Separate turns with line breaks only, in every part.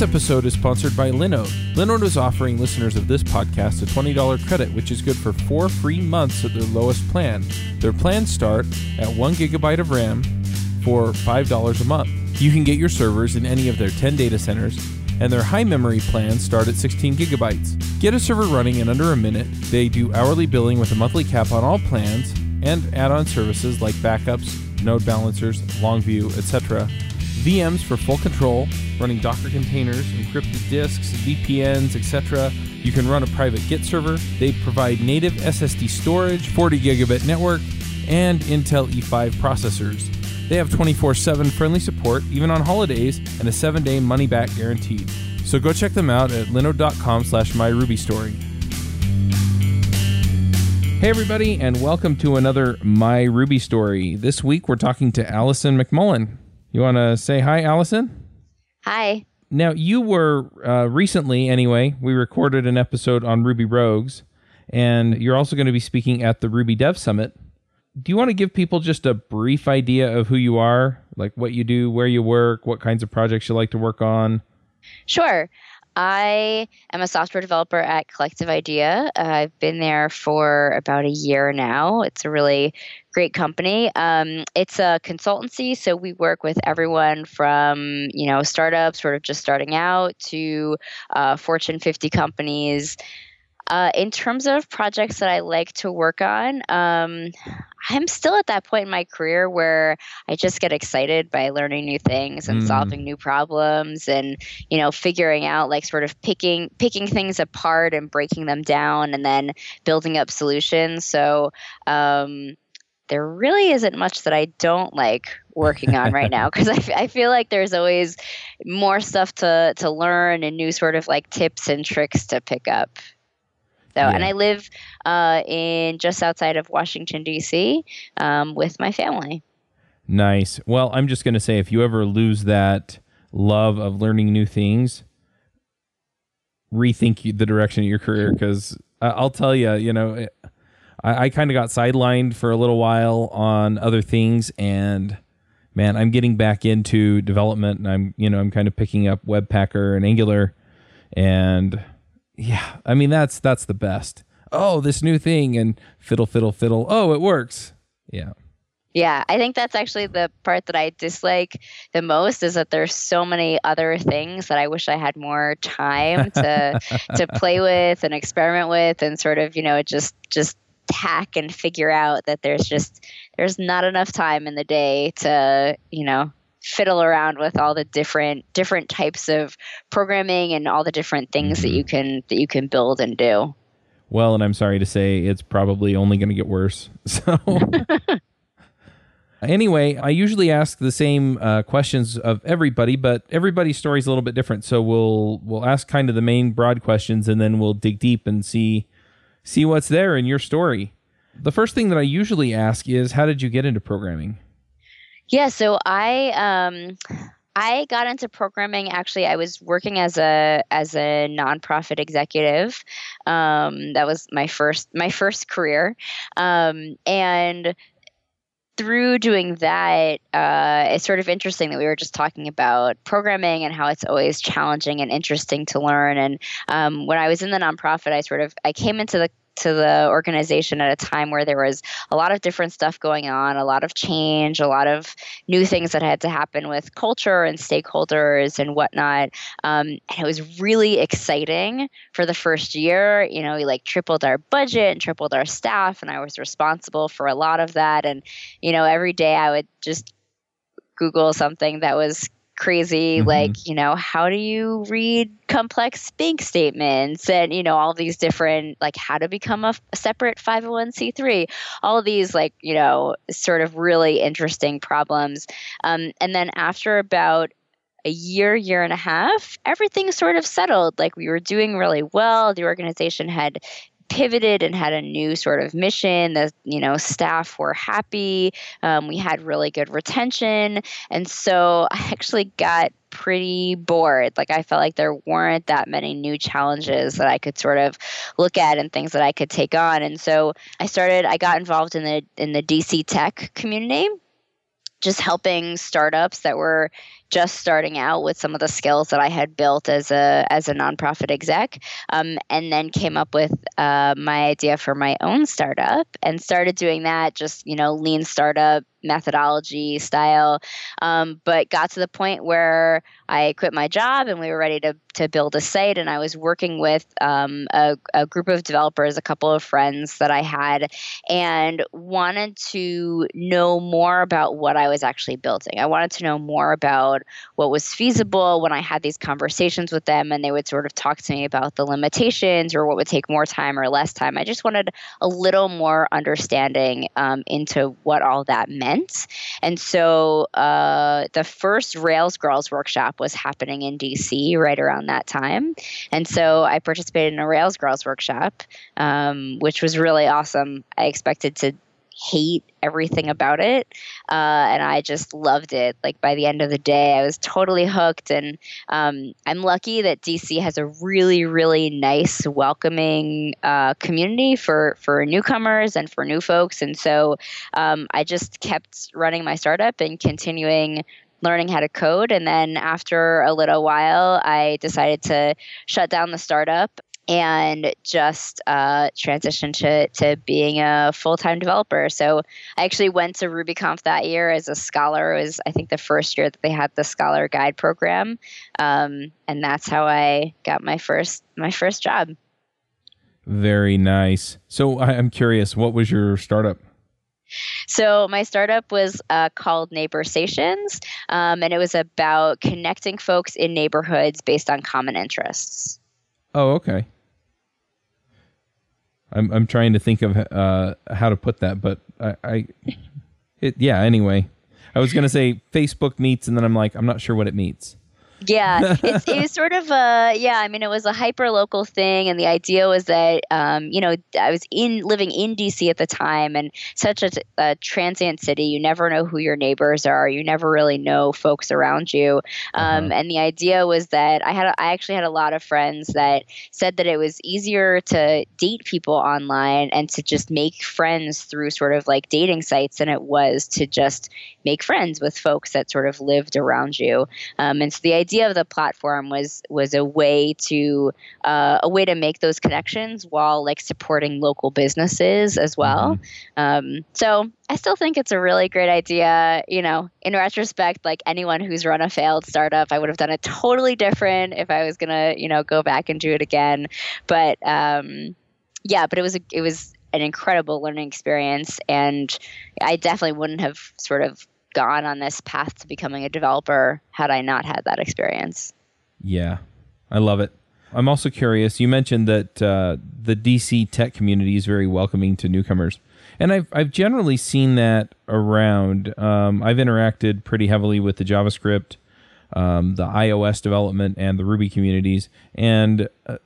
This episode is sponsored by Linode. Linode is offering listeners of this podcast a $20 credit, which is good for four free months at their lowest plan. Their plans start at 1 gigabyte of RAM for $5 a month. You can get your servers in any of their 10 data centers, and their high memory plans start at 16 gigabytes. Get a server running in under a minute. They do hourly billing with a monthly cap on all plans and add on services like backups, node balancers, Longview, etc. VMs for full control, running Docker containers, encrypted disks, VPNs, etc. You can run a private Git server. They provide native SSD storage, 40 gigabit network, and Intel E5 processors. They have 24 7 friendly support, even on holidays, and a 7 day money back guaranteed. So go check them out at linode.com slash myrubystory. Hey everybody, and welcome to another My Ruby Story. This week we're talking to Allison McMullen. You want to say hi, Allison?
Hi.
Now, you were uh, recently, anyway, we recorded an episode on Ruby Rogues, and you're also going to be speaking at the Ruby Dev Summit. Do you want to give people just a brief idea of who you are, like what you do, where you work, what kinds of projects you like to work on?
Sure. I am a software developer at Collective Idea. Uh, I've been there for about a year now. It's a really great company. Um, it's a consultancy, so we work with everyone from you know startups, sort of just starting out, to uh, Fortune 50 companies. Uh, in terms of projects that I like to work on, um, I'm still at that point in my career where I just get excited by learning new things and mm. solving new problems and you know figuring out like sort of picking picking things apart and breaking them down and then building up solutions. So um, there really isn't much that I don't like working on right now because I, f- I feel like there's always more stuff to to learn and new sort of like tips and tricks to pick up. So, yeah. and I live uh, in just outside of Washington D.C. Um, with my family.
Nice. Well, I'm just going to say, if you ever lose that love of learning new things, rethink the direction of your career because I'll tell you, you know, I, I kind of got sidelined for a little while on other things, and man, I'm getting back into development, and I'm, you know, I'm kind of picking up Webpacker and Angular, and yeah, I mean that's that's the best. Oh, this new thing and fiddle fiddle fiddle. Oh, it works. Yeah.
Yeah, I think that's actually the part that I dislike the most is that there's so many other things that I wish I had more time to to play with and experiment with and sort of, you know, just just hack and figure out that there's just there's not enough time in the day to, you know, fiddle around with all the different different types of programming and all the different things mm-hmm. that you can that you can build and do.
Well, and I'm sorry to say it's probably only going to get worse. So Anyway, I usually ask the same uh, questions of everybody, but everybody's story is a little bit different. So we'll we'll ask kind of the main broad questions, and then we'll dig deep and see see what's there in your story. The first thing that I usually ask is, how did you get into programming?
Yeah, so I um, I got into programming. Actually, I was working as a as a nonprofit executive. Um, that was my first my first career, um, and through doing that, uh, it's sort of interesting that we were just talking about programming and how it's always challenging and interesting to learn. And um, when I was in the nonprofit, I sort of I came into the to the organization at a time where there was a lot of different stuff going on, a lot of change, a lot of new things that had to happen with culture and stakeholders and whatnot. Um, and it was really exciting for the first year. You know, we like tripled our budget and tripled our staff, and I was responsible for a lot of that. And, you know, every day I would just Google something that was crazy mm-hmm. like you know how do you read complex bank statements and you know all these different like how to become a, a separate 501c3 all these like you know sort of really interesting problems um, and then after about a year, year and a half, everything sort of settled. Like we were doing really well. The organization had pivoted and had a new sort of mission. The you know staff were happy. Um, we had really good retention, and so I actually got pretty bored. Like I felt like there weren't that many new challenges that I could sort of look at and things that I could take on. And so I started I got involved in the in the DC tech community just helping startups that were just starting out with some of the skills that I had built as a as a nonprofit exec, um, and then came up with uh, my idea for my own startup and started doing that. Just you know, lean startup methodology style, um, but got to the point where I quit my job and we were ready to to build a site. And I was working with um, a, a group of developers, a couple of friends that I had, and wanted to know more about what I was actually building. I wanted to know more about what was feasible when I had these conversations with them and they would sort of talk to me about the limitations or what would take more time or less time. I just wanted a little more understanding um, into what all that meant. And so uh, the first Rails Girls workshop was happening in DC right around that time. And so I participated in a Rails Girls workshop, um, which was really awesome. I expected to hate everything about it. Uh, and I just loved it. Like by the end of the day, I was totally hooked. And um, I'm lucky that DC has a really, really nice, welcoming uh, community for, for newcomers and for new folks. And so um, I just kept running my startup and continuing learning how to code. And then after a little while, I decided to shut down the startup and just uh, transitioned to, to being a full time developer. So I actually went to RubyConf that year as a scholar. It was, I think, the first year that they had the Scholar Guide program, um, and that's how I got my first my first job.
Very nice. So I'm curious, what was your startup?
So my startup was uh, called Neighbor Stations, um, and it was about connecting folks in neighborhoods based on common interests.
Oh, okay. I'm I'm trying to think of uh, how to put that, but I, I it, yeah. Anyway, I was gonna say Facebook meets, and then I'm like, I'm not sure what it meets
yeah, it's, it was sort of a yeah. I mean, it was a hyper local thing, and the idea was that um, you know I was in living in DC at the time, and such a, a, transient city. You never know who your neighbors are. You never really know folks around you. Um, uh-huh. And the idea was that I had I actually had a lot of friends that said that it was easier to date people online and to just make friends through sort of like dating sites than it was to just make friends with folks that sort of lived around you. Um, and so the idea of the platform was was a way to uh, a way to make those connections while like supporting local businesses as well. Mm-hmm. Um, so I still think it's a really great idea. You know, in retrospect, like anyone who's run a failed startup, I would have done it totally different if I was gonna, you know, go back and do it again. But um, yeah, but it was a, it was an incredible learning experience, and I definitely wouldn't have sort of gone on this path to becoming a developer had I not had that experience.
Yeah, I love it. I'm also curious. You mentioned that uh, the DC tech community is very welcoming to newcomers, and I've I've generally seen that around. Um, I've interacted pretty heavily with the JavaScript, um, the iOS development, and the Ruby communities, and uh,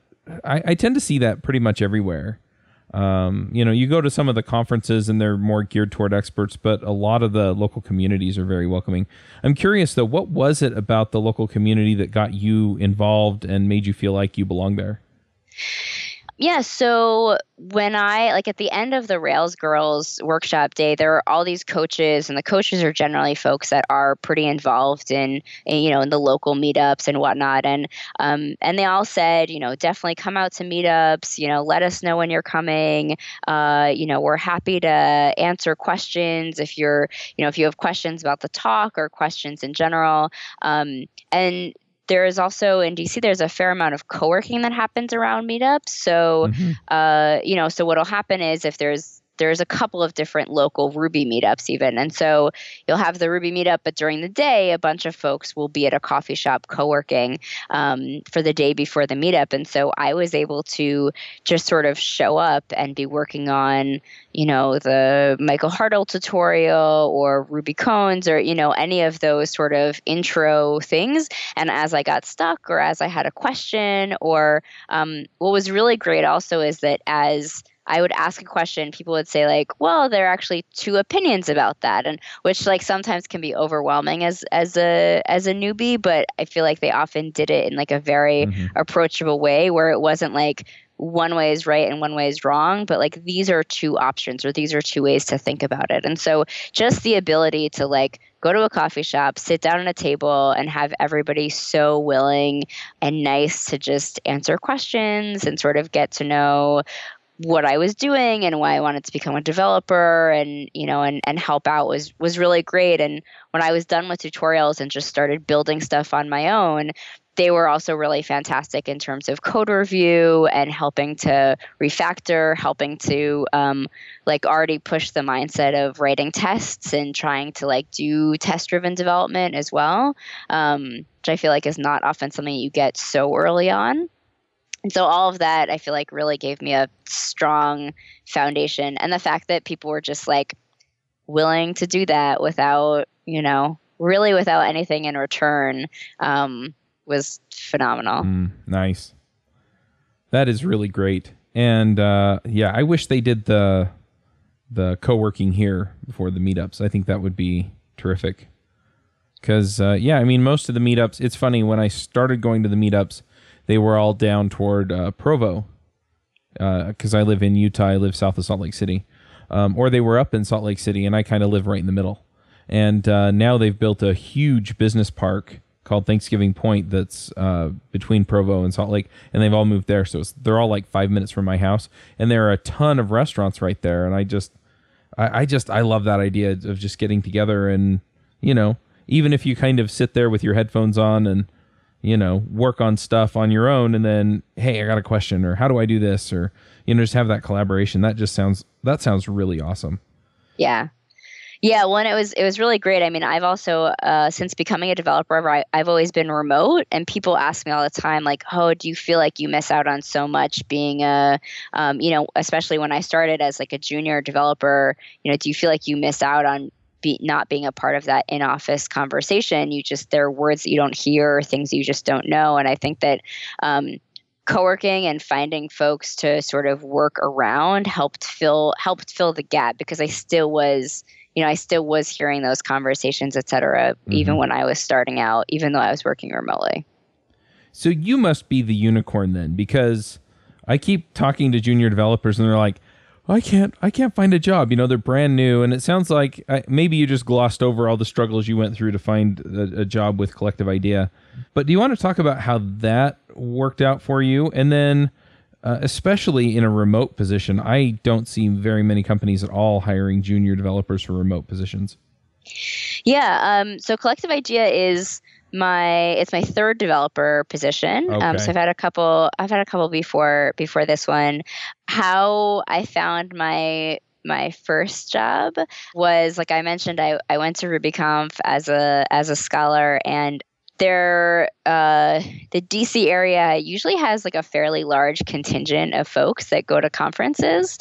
I, I tend to see that pretty much everywhere. Um, you know, you go to some of the conferences and they're more geared toward experts, but a lot of the local communities are very welcoming. I'm curious though, what was it about the local community that got you involved and made you feel like you belong there?
Yeah, so when I like at the end of the Rails Girls workshop day, there are all these coaches, and the coaches are generally folks that are pretty involved in, in you know in the local meetups and whatnot, and um, and they all said, you know, definitely come out to meetups, you know, let us know when you're coming, uh, you know, we're happy to answer questions if you're, you know, if you have questions about the talk or questions in general, um, and there is also in DC, there's a fair amount of co-working that happens around meetups. So, mm-hmm. uh, you know, so what'll happen is if there's there's a couple of different local Ruby meetups, even. And so you'll have the Ruby meetup, but during the day, a bunch of folks will be at a coffee shop co working um, for the day before the meetup. And so I was able to just sort of show up and be working on, you know, the Michael Hartl tutorial or Ruby Koans or, you know, any of those sort of intro things. And as I got stuck or as I had a question, or um, what was really great also is that as I would ask a question, people would say like, "Well, there are actually two opinions about that," and which like sometimes can be overwhelming as as a as a newbie. But I feel like they often did it in like a very mm-hmm. approachable way, where it wasn't like one way is right and one way is wrong, but like these are two options or these are two ways to think about it. And so just the ability to like go to a coffee shop, sit down at a table, and have everybody so willing and nice to just answer questions and sort of get to know what I was doing and why I wanted to become a developer and you know and and help out was was really great and when I was done with tutorials and just started building stuff on my own they were also really fantastic in terms of code review and helping to refactor, helping to um, like already push the mindset of writing tests and trying to like do test driven development as well, um, which I feel like is not often something you get so early on. And so all of that I feel like really gave me a strong foundation. And the fact that people were just like willing to do that without, you know, really without anything in return. Um, was phenomenal.
Mm, nice. That is really great. And uh, yeah, I wish they did the the co-working here before the meetups. I think that would be terrific. Cuz uh, yeah, I mean most of the meetups, it's funny when I started going to the meetups, they were all down toward uh, Provo. Uh, cuz I live in Utah, I live south of Salt Lake City. Um, or they were up in Salt Lake City and I kind of live right in the middle. And uh, now they've built a huge business park called Thanksgiving Point that's uh, between Provo and Salt Lake, and they've all moved there. So they're all like five minutes from my house, and there are a ton of restaurants right there. And I just, I, I just, I love that idea of just getting together and you know, even if you kind of sit there with your headphones on and you know work on stuff on your own, and then hey, I got a question, or how do I do this, or you know, just have that collaboration. That just sounds that sounds really awesome.
Yeah, yeah, well, it was it was really great. I mean, I've also uh, since becoming a developer, I, I've always been remote, and people ask me all the time, like, "Oh, do you feel like you miss out on so much being a, um, you know, especially when I started as like a junior developer? You know, do you feel like you miss out on be, not being a part of that in office conversation. You just there are words that you don't hear, things you just don't know, and I think that. Um, co-working and finding folks to sort of work around helped fill helped fill the gap because I still was you know, I still was hearing those conversations, et cetera, mm-hmm. even when I was starting out, even though I was working remotely.
So you must be the unicorn then, because I keep talking to junior developers and they're like, I can't, I can't find a job. You know, they're brand new, and it sounds like uh, maybe you just glossed over all the struggles you went through to find a, a job with Collective Idea. But do you want to talk about how that worked out for you, and then? Uh, especially in a remote position. I don't see very many companies at all hiring junior developers for remote positions.
Yeah. Um, so Collective Idea is my it's my third developer position. Okay. Um, so I've had a couple. I've had a couple before before this one. How I found my my first job was like I mentioned I, I went to RubyConf as a as a scholar and there uh, the dc area usually has like a fairly large contingent of folks that go to conferences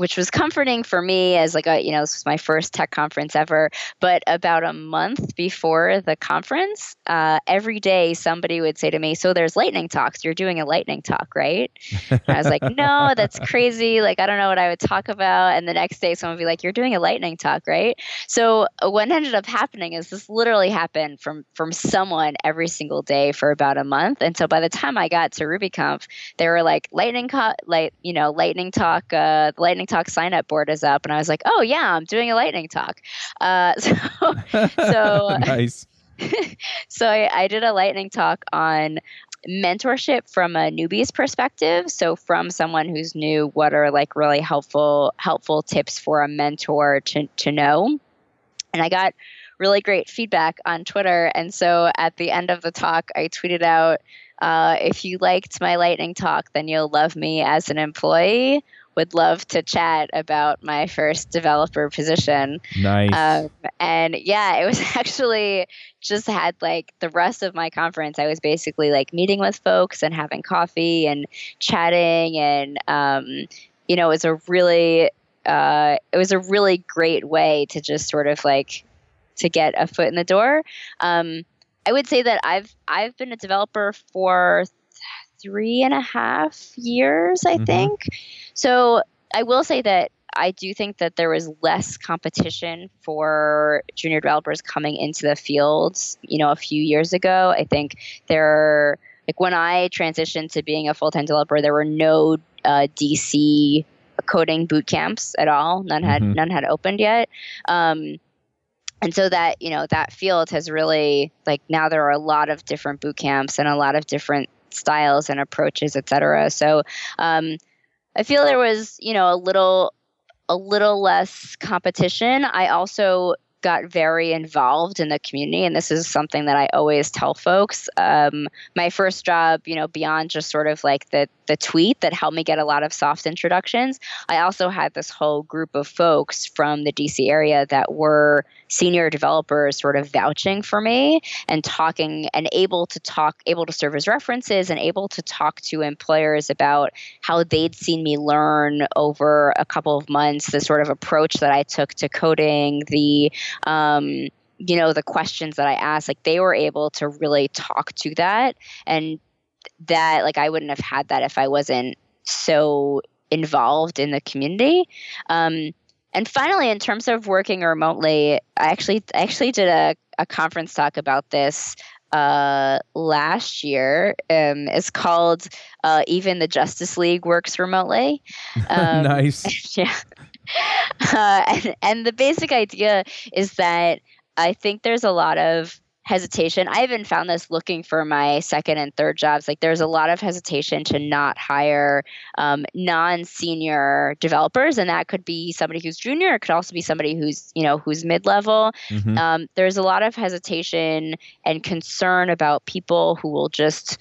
which was comforting for me as like a you know this was my first tech conference ever but about a month before the conference uh, every day somebody would say to me so there's lightning talks. You're doing a lightning talk right? And i was like no that's crazy. Like i don't know what i would talk about. And the next day someone would be like you're doing a lightning talk right? So uh, what ended up happening is this literally happened from from someone every single day for about a month. And so by the time i got to rubyconf they were like lightning co- like you know lightning talk uh, lightning talk sign up board is up, and I was like, oh yeah, I'm doing a lightning talk. Uh, so so
nice.
so I, I did a lightning talk on mentorship from a newbie's perspective so from someone who's new what are like really helpful helpful tips for a mentor to, to know and i got really great feedback on twitter and so at the end of the talk i tweeted out uh, if you liked my lightning talk then you'll love me as an employee would love to chat about my first developer position.
Nice. Um,
and yeah, it was actually just had like the rest of my conference. I was basically like meeting with folks and having coffee and chatting, and um, you know, it was a really uh, it was a really great way to just sort of like to get a foot in the door. Um, I would say that I've I've been a developer for three and a half years, I mm-hmm. think. So I will say that I do think that there was less competition for junior developers coming into the fields, you know, a few years ago. I think there, like when I transitioned to being a full time developer, there were no uh, DC coding boot camps at all. None had mm-hmm. none had opened yet. Um, and so that you know that field has really like now there are a lot of different boot camps and a lot of different styles and approaches, et cetera. So um, I feel there was you know a little a little less competition. I also got very involved in the community and this is something that i always tell folks um, my first job you know beyond just sort of like the the tweet that helped me get a lot of soft introductions. I also had this whole group of folks from the dc area that were senior developers sort of vouching for me and talking and able to talk able to serve as references and able to talk to employers about how they'd seen me learn over a couple of months the sort of approach that i took to coding the um, you know the questions that i asked. Like they were able to really talk to that and that like i wouldn't have had that if i wasn't so involved in the community um, and finally in terms of working remotely i actually I actually did a, a conference talk about this uh, last year. Um, it's called uh, "Even the Justice League Works Remotely."
Um, nice.
Yeah. Uh, and, and the basic idea is that I think there's a lot of hesitation. I even found this looking for my second and third jobs. Like there's a lot of hesitation to not hire um, non-senior developers, and that could be somebody who's junior. It could also be somebody who's you know who's mid-level. Mm-hmm. Um, there's a lot of hesitation and concern about people who will just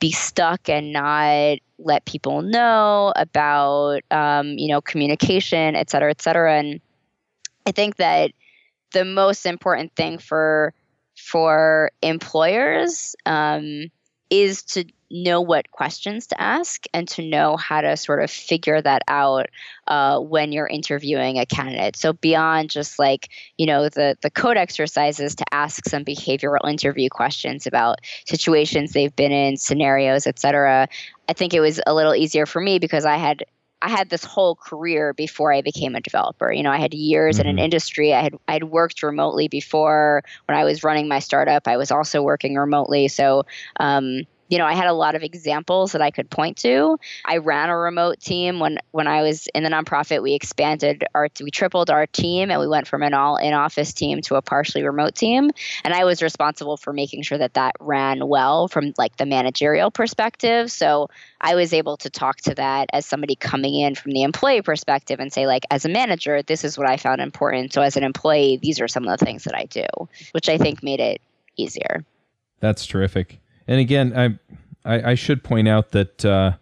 be stuck and not let people know about um, you know communication et cetera et cetera and i think that the most important thing for for employers um, is to know what questions to ask and to know how to sort of figure that out uh, when you're interviewing a candidate. So beyond just like you know the the code exercises, to ask some behavioral interview questions about situations they've been in, scenarios, etc. I think it was a little easier for me because I had I had this whole career before I became a developer. You know, I had years mm-hmm. in an mm-hmm. industry. I had I had worked remotely before when I was running my startup. I was also working remotely. So um, you know, I had a lot of examples that I could point to. I ran a remote team when when I was in the nonprofit. We expanded our we tripled our team and we went from an all in office team to a partially remote team. And I was responsible for making sure that that ran well from like the managerial perspective. So I was able to talk to that as somebody coming in from the employee perspective and say like as a manager, this is what I found important. So as an employee, these are some of the things that I do, which I think made it easier.
That's terrific. And again, I I, I should point out that uh,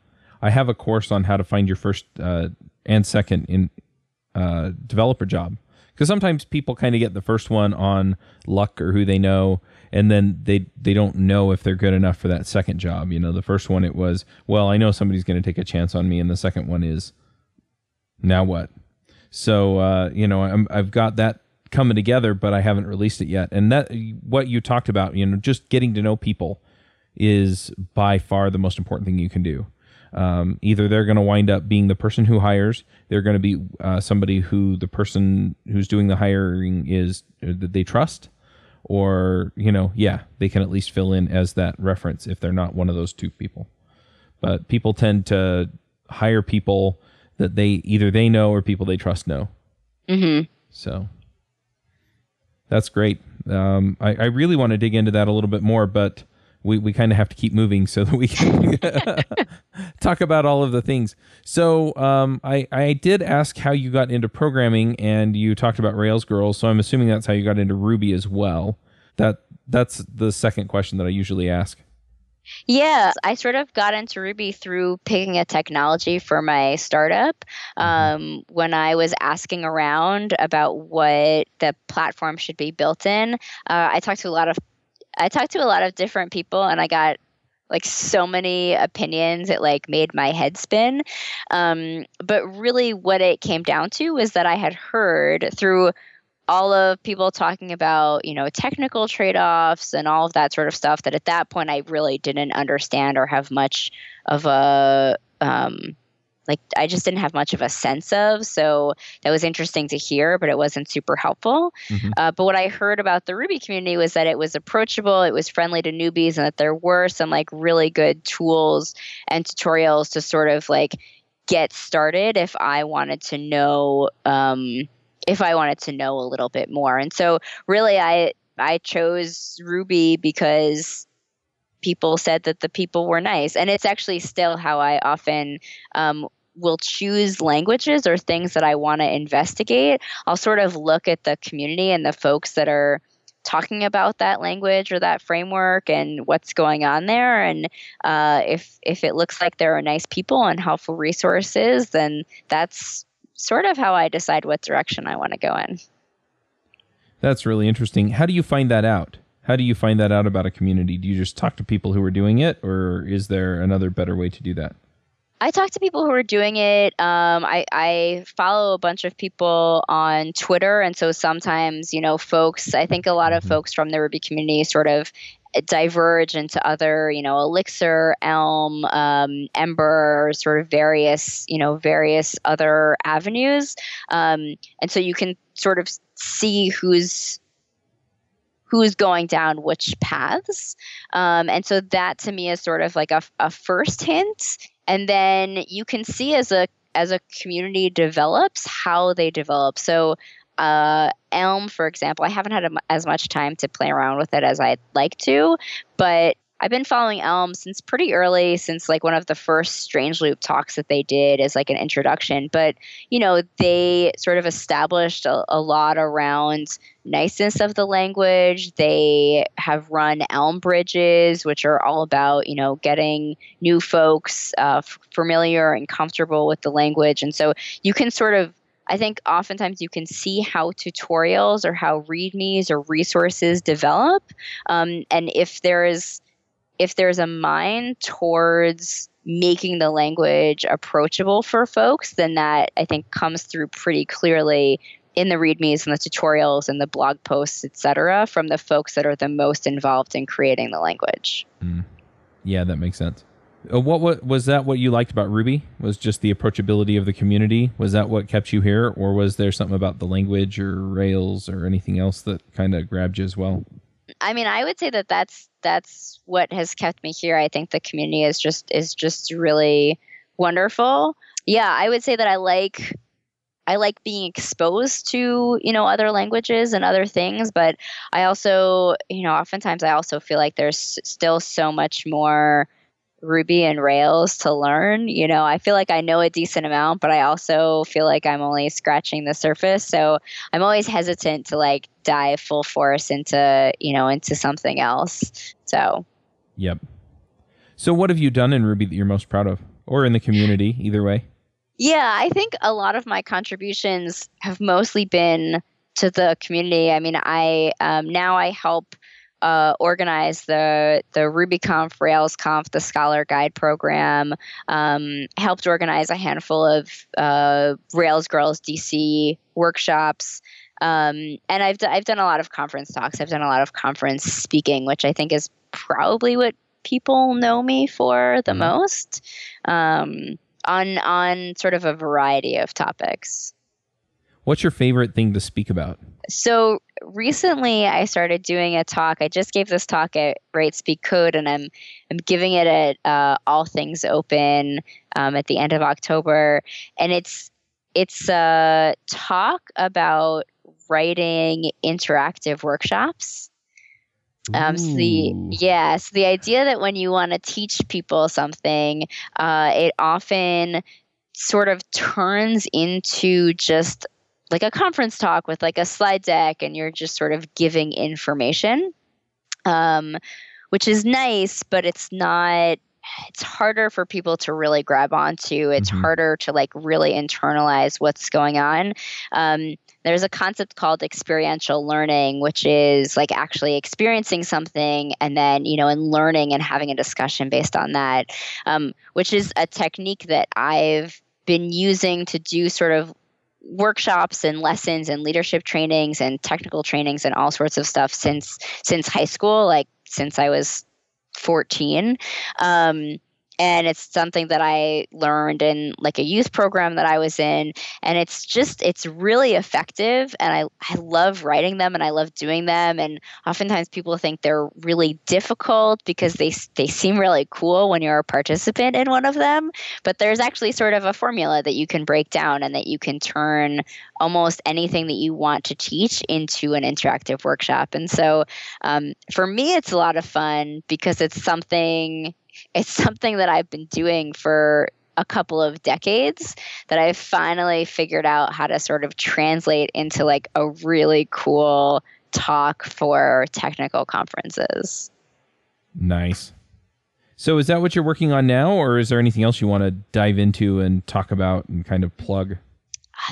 I have a course on how to find your first uh, and second in uh, developer job. Because sometimes people kind of get the first one on luck or who they know and then they they don't know if they're good enough for that second job. You know the first one it was well i know somebody's going to take a chance on me and the second one is now what? So uh, you know I'm, i've got that coming together but i haven't released it yet. And that what you talked about you know just getting to know people is by far the most important thing you can do. Um, either they're going to wind up being the person who hires, they're going to be uh, somebody who the person who's doing the hiring is uh, that they trust, or you know, yeah, they can at least fill in as that reference if they're not one of those two people. But people tend to hire people that they either they know or people they trust know.
Mm-hmm.
So that's great. Um, I, I really want to dig into that a little bit more, but we, we kind of have to keep moving so that we can talk about all of the things. So um, I, I did ask how you got into programming, and you talked about Rails Girls. So I'm assuming that's how you got into Ruby as well. That that's the second question that I usually ask.
Yeah, I sort of got into Ruby through picking a technology for my startup. Mm-hmm. Um, when I was asking around about what the platform should be built in, uh, I talked to a lot of I talked to a lot of different people and I got like so many opinions it like made my head spin. Um, but really what it came down to was that i had heard through all of people talking about you know technical trade-offs and all of that sort of stuff that at that point i really didn't understand or have much of a um, like I just didn't have much of a sense of. So that was interesting to hear, but it wasn't super helpful. Mm-hmm. Uh, but what I heard about the Ruby community was that it was approachable, it was friendly to newbies, and that there were some like really good tools and tutorials to sort of like get started if I wanted to know. Um, if I wanted to know a little bit more. And so really I I chose Ruby because people said that the people were nice. And it's actually still how I often um, will choose languages or things that I want to investigate. I'll sort of look at the community and the folks that are talking about that language or that framework and what's going on there and uh, if if it looks like there are nice people and helpful resources then that's sort of how i decide what direction i want to go in
that's really interesting how do you find that out how do you find that out about a community? Do you just talk to people who are doing it, or is there another better way to do that?
I talk to people who are doing it. Um, I, I follow a bunch of people on Twitter, and so sometimes, you know, folks. I think a lot of mm-hmm. folks from the Ruby community sort of diverge into other, you know, Elixir, Elm, um, Ember, sort of various, you know, various other avenues, um, and so you can sort of see who's who's going down which paths. Um, and so that to me is sort of like a, a first hint. And then you can see as a as a community develops how they develop. So uh, Elm, for example, I haven't had as much time to play around with it as I'd like to, but I've been following Elm since pretty early, since like one of the first Strange Loop talks that they did as like an introduction. But, you know, they sort of established a, a lot around niceness of the language. They have run Elm bridges, which are all about, you know, getting new folks uh, f- familiar and comfortable with the language. And so you can sort of I think oftentimes you can see how tutorials or how READMEs or resources develop. Um, and if there is if there's a mind towards making the language approachable for folks, then that I think comes through pretty clearly in the readmes and the tutorials and the blog posts, etc., from the folks that are the most involved in creating the language. Mm.
Yeah, that makes sense. Uh, what, what was that? What you liked about Ruby was just the approachability of the community. Was that what kept you here, or was there something about the language or Rails or anything else that kind of grabbed you as well?
I mean, I would say that that's that's what has kept me here. I think the community is just is just really wonderful. Yeah, I would say that I like I like being exposed to, you know, other languages and other things, but I also, you know, oftentimes I also feel like there's still so much more Ruby and Rails to learn. You know, I feel like I know a decent amount, but I also feel like I'm only scratching the surface. So I'm always hesitant to like dive full force into, you know, into something else. So,
yep. So, what have you done in Ruby that you're most proud of, or in the community, either way?
Yeah, I think a lot of my contributions have mostly been to the community. I mean, I um, now I help uh, organized the the RubyConf, RailsConf, the Scholar Guide program. Um, helped organize a handful of uh, Rails Girls DC workshops. Um, and I've, d- I've done a lot of conference talks. I've done a lot of conference speaking, which I think is probably what people know me for the mm-hmm. most um, on on sort of a variety of topics.
What's your favorite thing to speak about?
So recently I started doing a talk. I just gave this talk at Write Speak Code, and I'm I'm giving it at uh, All Things Open um, at the end of October, and it's it's a talk about writing interactive workshops. Um, so the yeah, so the idea that when you want to teach people something, uh, it often sort of turns into just like a conference talk with like a slide deck and you're just sort of giving information um, which is nice but it's not it's harder for people to really grab onto it's mm-hmm. harder to like really internalize what's going on um, there's a concept called experiential learning which is like actually experiencing something and then you know and learning and having a discussion based on that um, which is a technique that i've been using to do sort of workshops and lessons and leadership trainings and technical trainings and all sorts of stuff since since high school like since i was 14 um, and it's something that I learned in like a youth program that I was in. And it's just it's really effective. And I I love writing them and I love doing them. And oftentimes people think they're really difficult because they they seem really cool when you're a participant in one of them. But there's actually sort of a formula that you can break down and that you can turn almost anything that you want to teach into an interactive workshop. And so um, for me it's a lot of fun because it's something it's something that I've been doing for a couple of decades that I've finally figured out how to sort of translate into like a really cool talk for technical conferences.
Nice. So is that what you're working on now or is there anything else you want to dive into and talk about and kind of plug?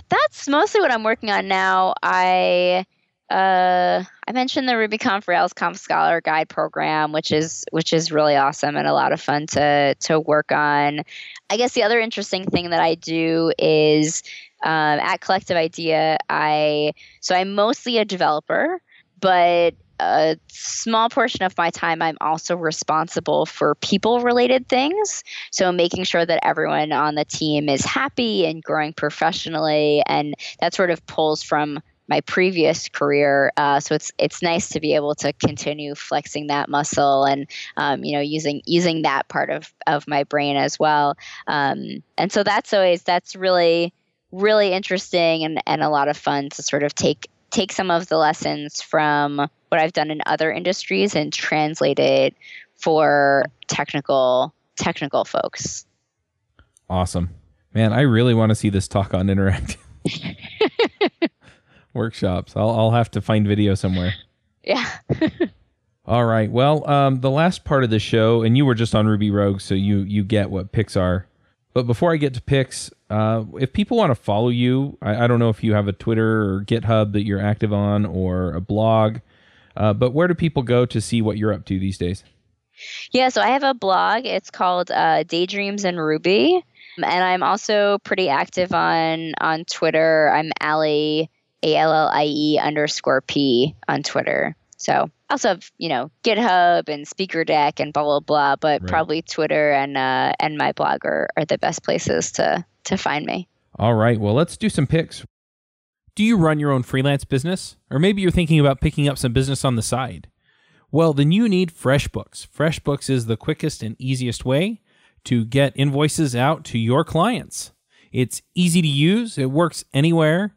That's mostly what I'm working on now. I uh, I mentioned the RubyConf RailsConf Scholar Guide program, which is which is really awesome and a lot of fun to to work on. I guess the other interesting thing that I do is um, at Collective Idea. I so I'm mostly a developer, but a small portion of my time I'm also responsible for people related things. So making sure that everyone on the team is happy and growing professionally and that sort of pulls from my previous career. Uh, so it's it's nice to be able to continue flexing that muscle and um, you know using using that part of of my brain as well. Um, and so that's always that's really really interesting and, and a lot of fun to sort of take take some of the lessons from what I've done in other industries and translate it for technical technical folks.
Awesome. Man, I really want to see this talk on interactive. workshops. I'll I'll have to find video somewhere.
Yeah.
All right. Well, um, the last part of the show, and you were just on Ruby Rogue, so you you get what picks are. But before I get to picks, uh, if people want to follow you, I, I, don't know if you have a Twitter or GitHub that you're active on or a blog, uh, but where do people go to see what you're up to these days?
Yeah, so I have a blog. It's called uh, Daydreams and Ruby, and I'm also pretty active on on Twitter. I'm Allie a L L I E underscore P on Twitter. So also have, you know, GitHub and Speaker Deck and blah blah blah, but right. probably Twitter and uh, and my blog are, are the best places to to find me.
All right. Well let's do some picks. Do you run your own freelance business? Or maybe you're thinking about picking up some business on the side. Well, then you need FreshBooks. FreshBooks is the quickest and easiest way to get invoices out to your clients. It's easy to use, it works anywhere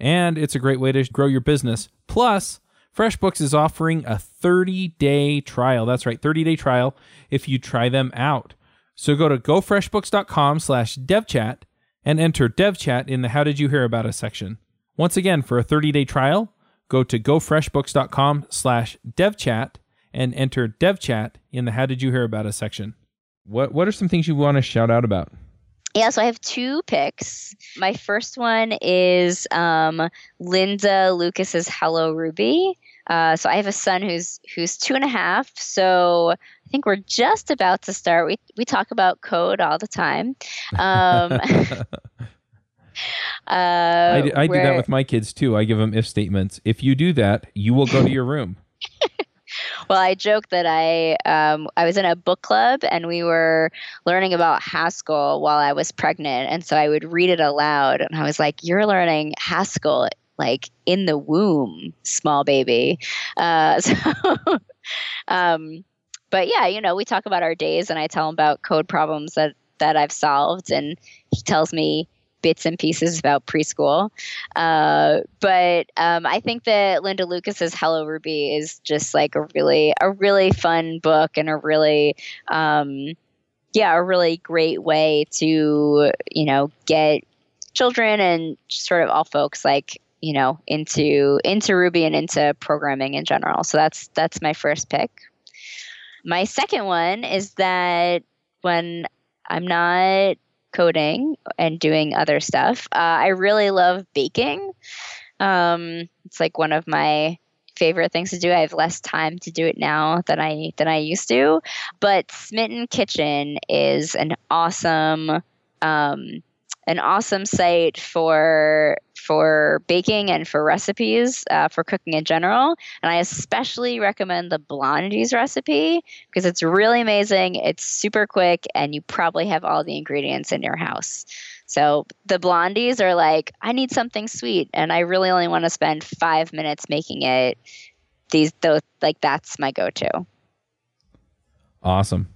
and it's a great way to grow your business. Plus, FreshBooks is offering a 30 day trial. That's right, 30 day trial if you try them out. So go to gofreshbooks.com slash devchat and enter devchat in the How Did You Hear About Us section. Once again, for a 30 day trial, go to gofreshbooks.com slash devchat and enter devchat in the How Did You Hear About Us section. What, what are some things you want to shout out about?
Yeah, so I have two picks. My first one is um, Linda Liukas's Hello Ruby. Uh, so I have a son who's who's two and a half. So I think we're just about to start. We we talk about code all the time. Um,
uh, I, I do that with my kids too. I give them if statements. If you do that, you will go to your room.
well, I joke that I um, I was in a book club and we were learning about Haskell while I was pregnant, and so I would read it aloud, and I was like, "You're learning Haskell like in the womb, small baby." Uh, so, um, but yeah, you know, we talk about our days, and I tell him about code problems that that I've solved, and he tells me bits and pieces about preschool. Uh, but um, I think that Linda Liukas's Hello Ruby is just like a really a really fun book and a really um, yeah a really great way to you know get children and sort of all folks like you know into into Ruby and into programming in general. So that's that's my first pick. My second one is that when I'm not coding and doing other stuff. Uh, I really love baking. Um, it's like one of my favorite things to do. I have less time to do it now than I than I used to. But Smitten Kitchen is an awesome um, an awesome site for for baking and for recipes uh, for cooking in general. And I especially recommend the Blondies recipe because it's really amazing. It's super quick, and you probably have all the ingredients in your house. So the Blondies are like, I need something sweet, and I really only want to spend five minutes making it. These, those, like that's my go-to.
Awesome.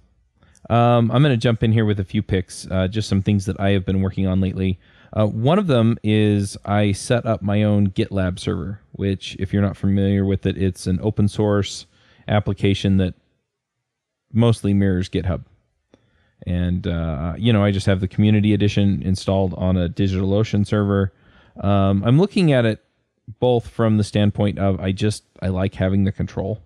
Um, I'm going to jump in here with a few picks, uh, just some things that I have been working on lately. Uh, one of them is I set up my own GitLab server, which, if you're not familiar with it, it's an open source application that mostly mirrors GitHub. And, uh, you know, I just have the community edition installed on a DigitalOcean server. Um, I'm looking at it both from the standpoint of I just, I like having the control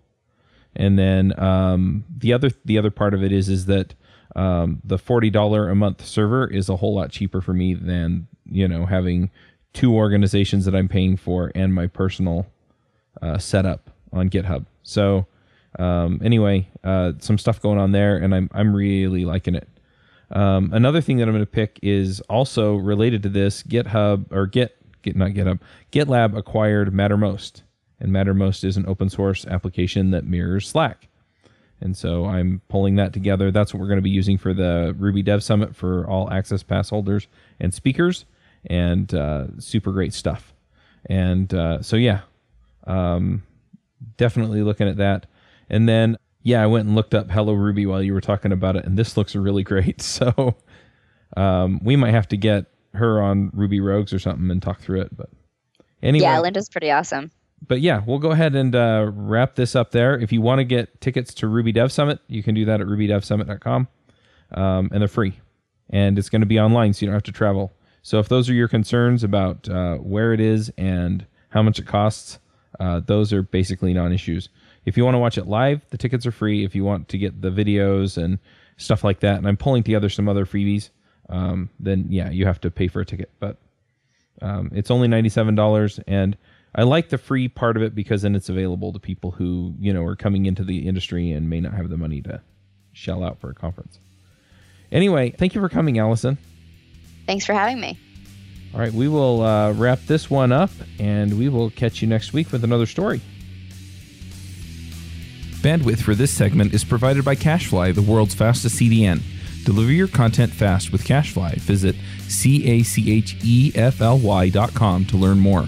and then um, the other the other part of it is is that um, the forty dollar a month server is a whole lot cheaper for me than you know having two organizations that I'm paying for and my personal uh, setup on GitHub. So um, anyway, uh, some stuff going on there, and I'm I'm really liking it. Um, another thing that I'm going to pick is also related to this. GitHub or Git, Git not GitHub, GitLab acquired Mattermost and Mattermost is an open source application that mirrors Slack. And so I'm pulling that together. That's what we're going to be using for the Ruby Dev Summit for all Access Pass holders and speakers, and uh, super great stuff. And uh, so, yeah, um, definitely looking at that. And then, yeah, I went and looked up Hello Ruby while you were talking about it, and this looks really great. So um, we might have to get her on Ruby Rogues or something and talk through it. But anyway,
yeah, Linda's pretty awesome
but yeah, we'll go ahead and uh, wrap this up there. If you want to get tickets to Ruby Dev Summit, you can do that at rubydevsummit.com, um, and they're free, and it's going to be online, so you don't have to travel. So if those are your concerns about uh, where it is and how much it costs, uh, those are basically non-issues. If you want to watch it live, the tickets are free. If you want to get the videos and stuff like that, and I'm pulling together some other freebies, um, then yeah, you have to pay for a ticket. But um, it's only ninety-seven dollars, and I like the free part of it because then it's available to people who you know are coming into the industry and may not have the money to shell out for a conference. Anyway, thank you for coming, Allison.
Thanks for having me.
All right, we will uh, wrap this one up and we will catch you next week with another story. Bandwidth for this segment is provided by CacheFly, the world's fastest CDN. Deliver your content fast with CacheFly. Visit C A C H E F L Y dot com to learn more.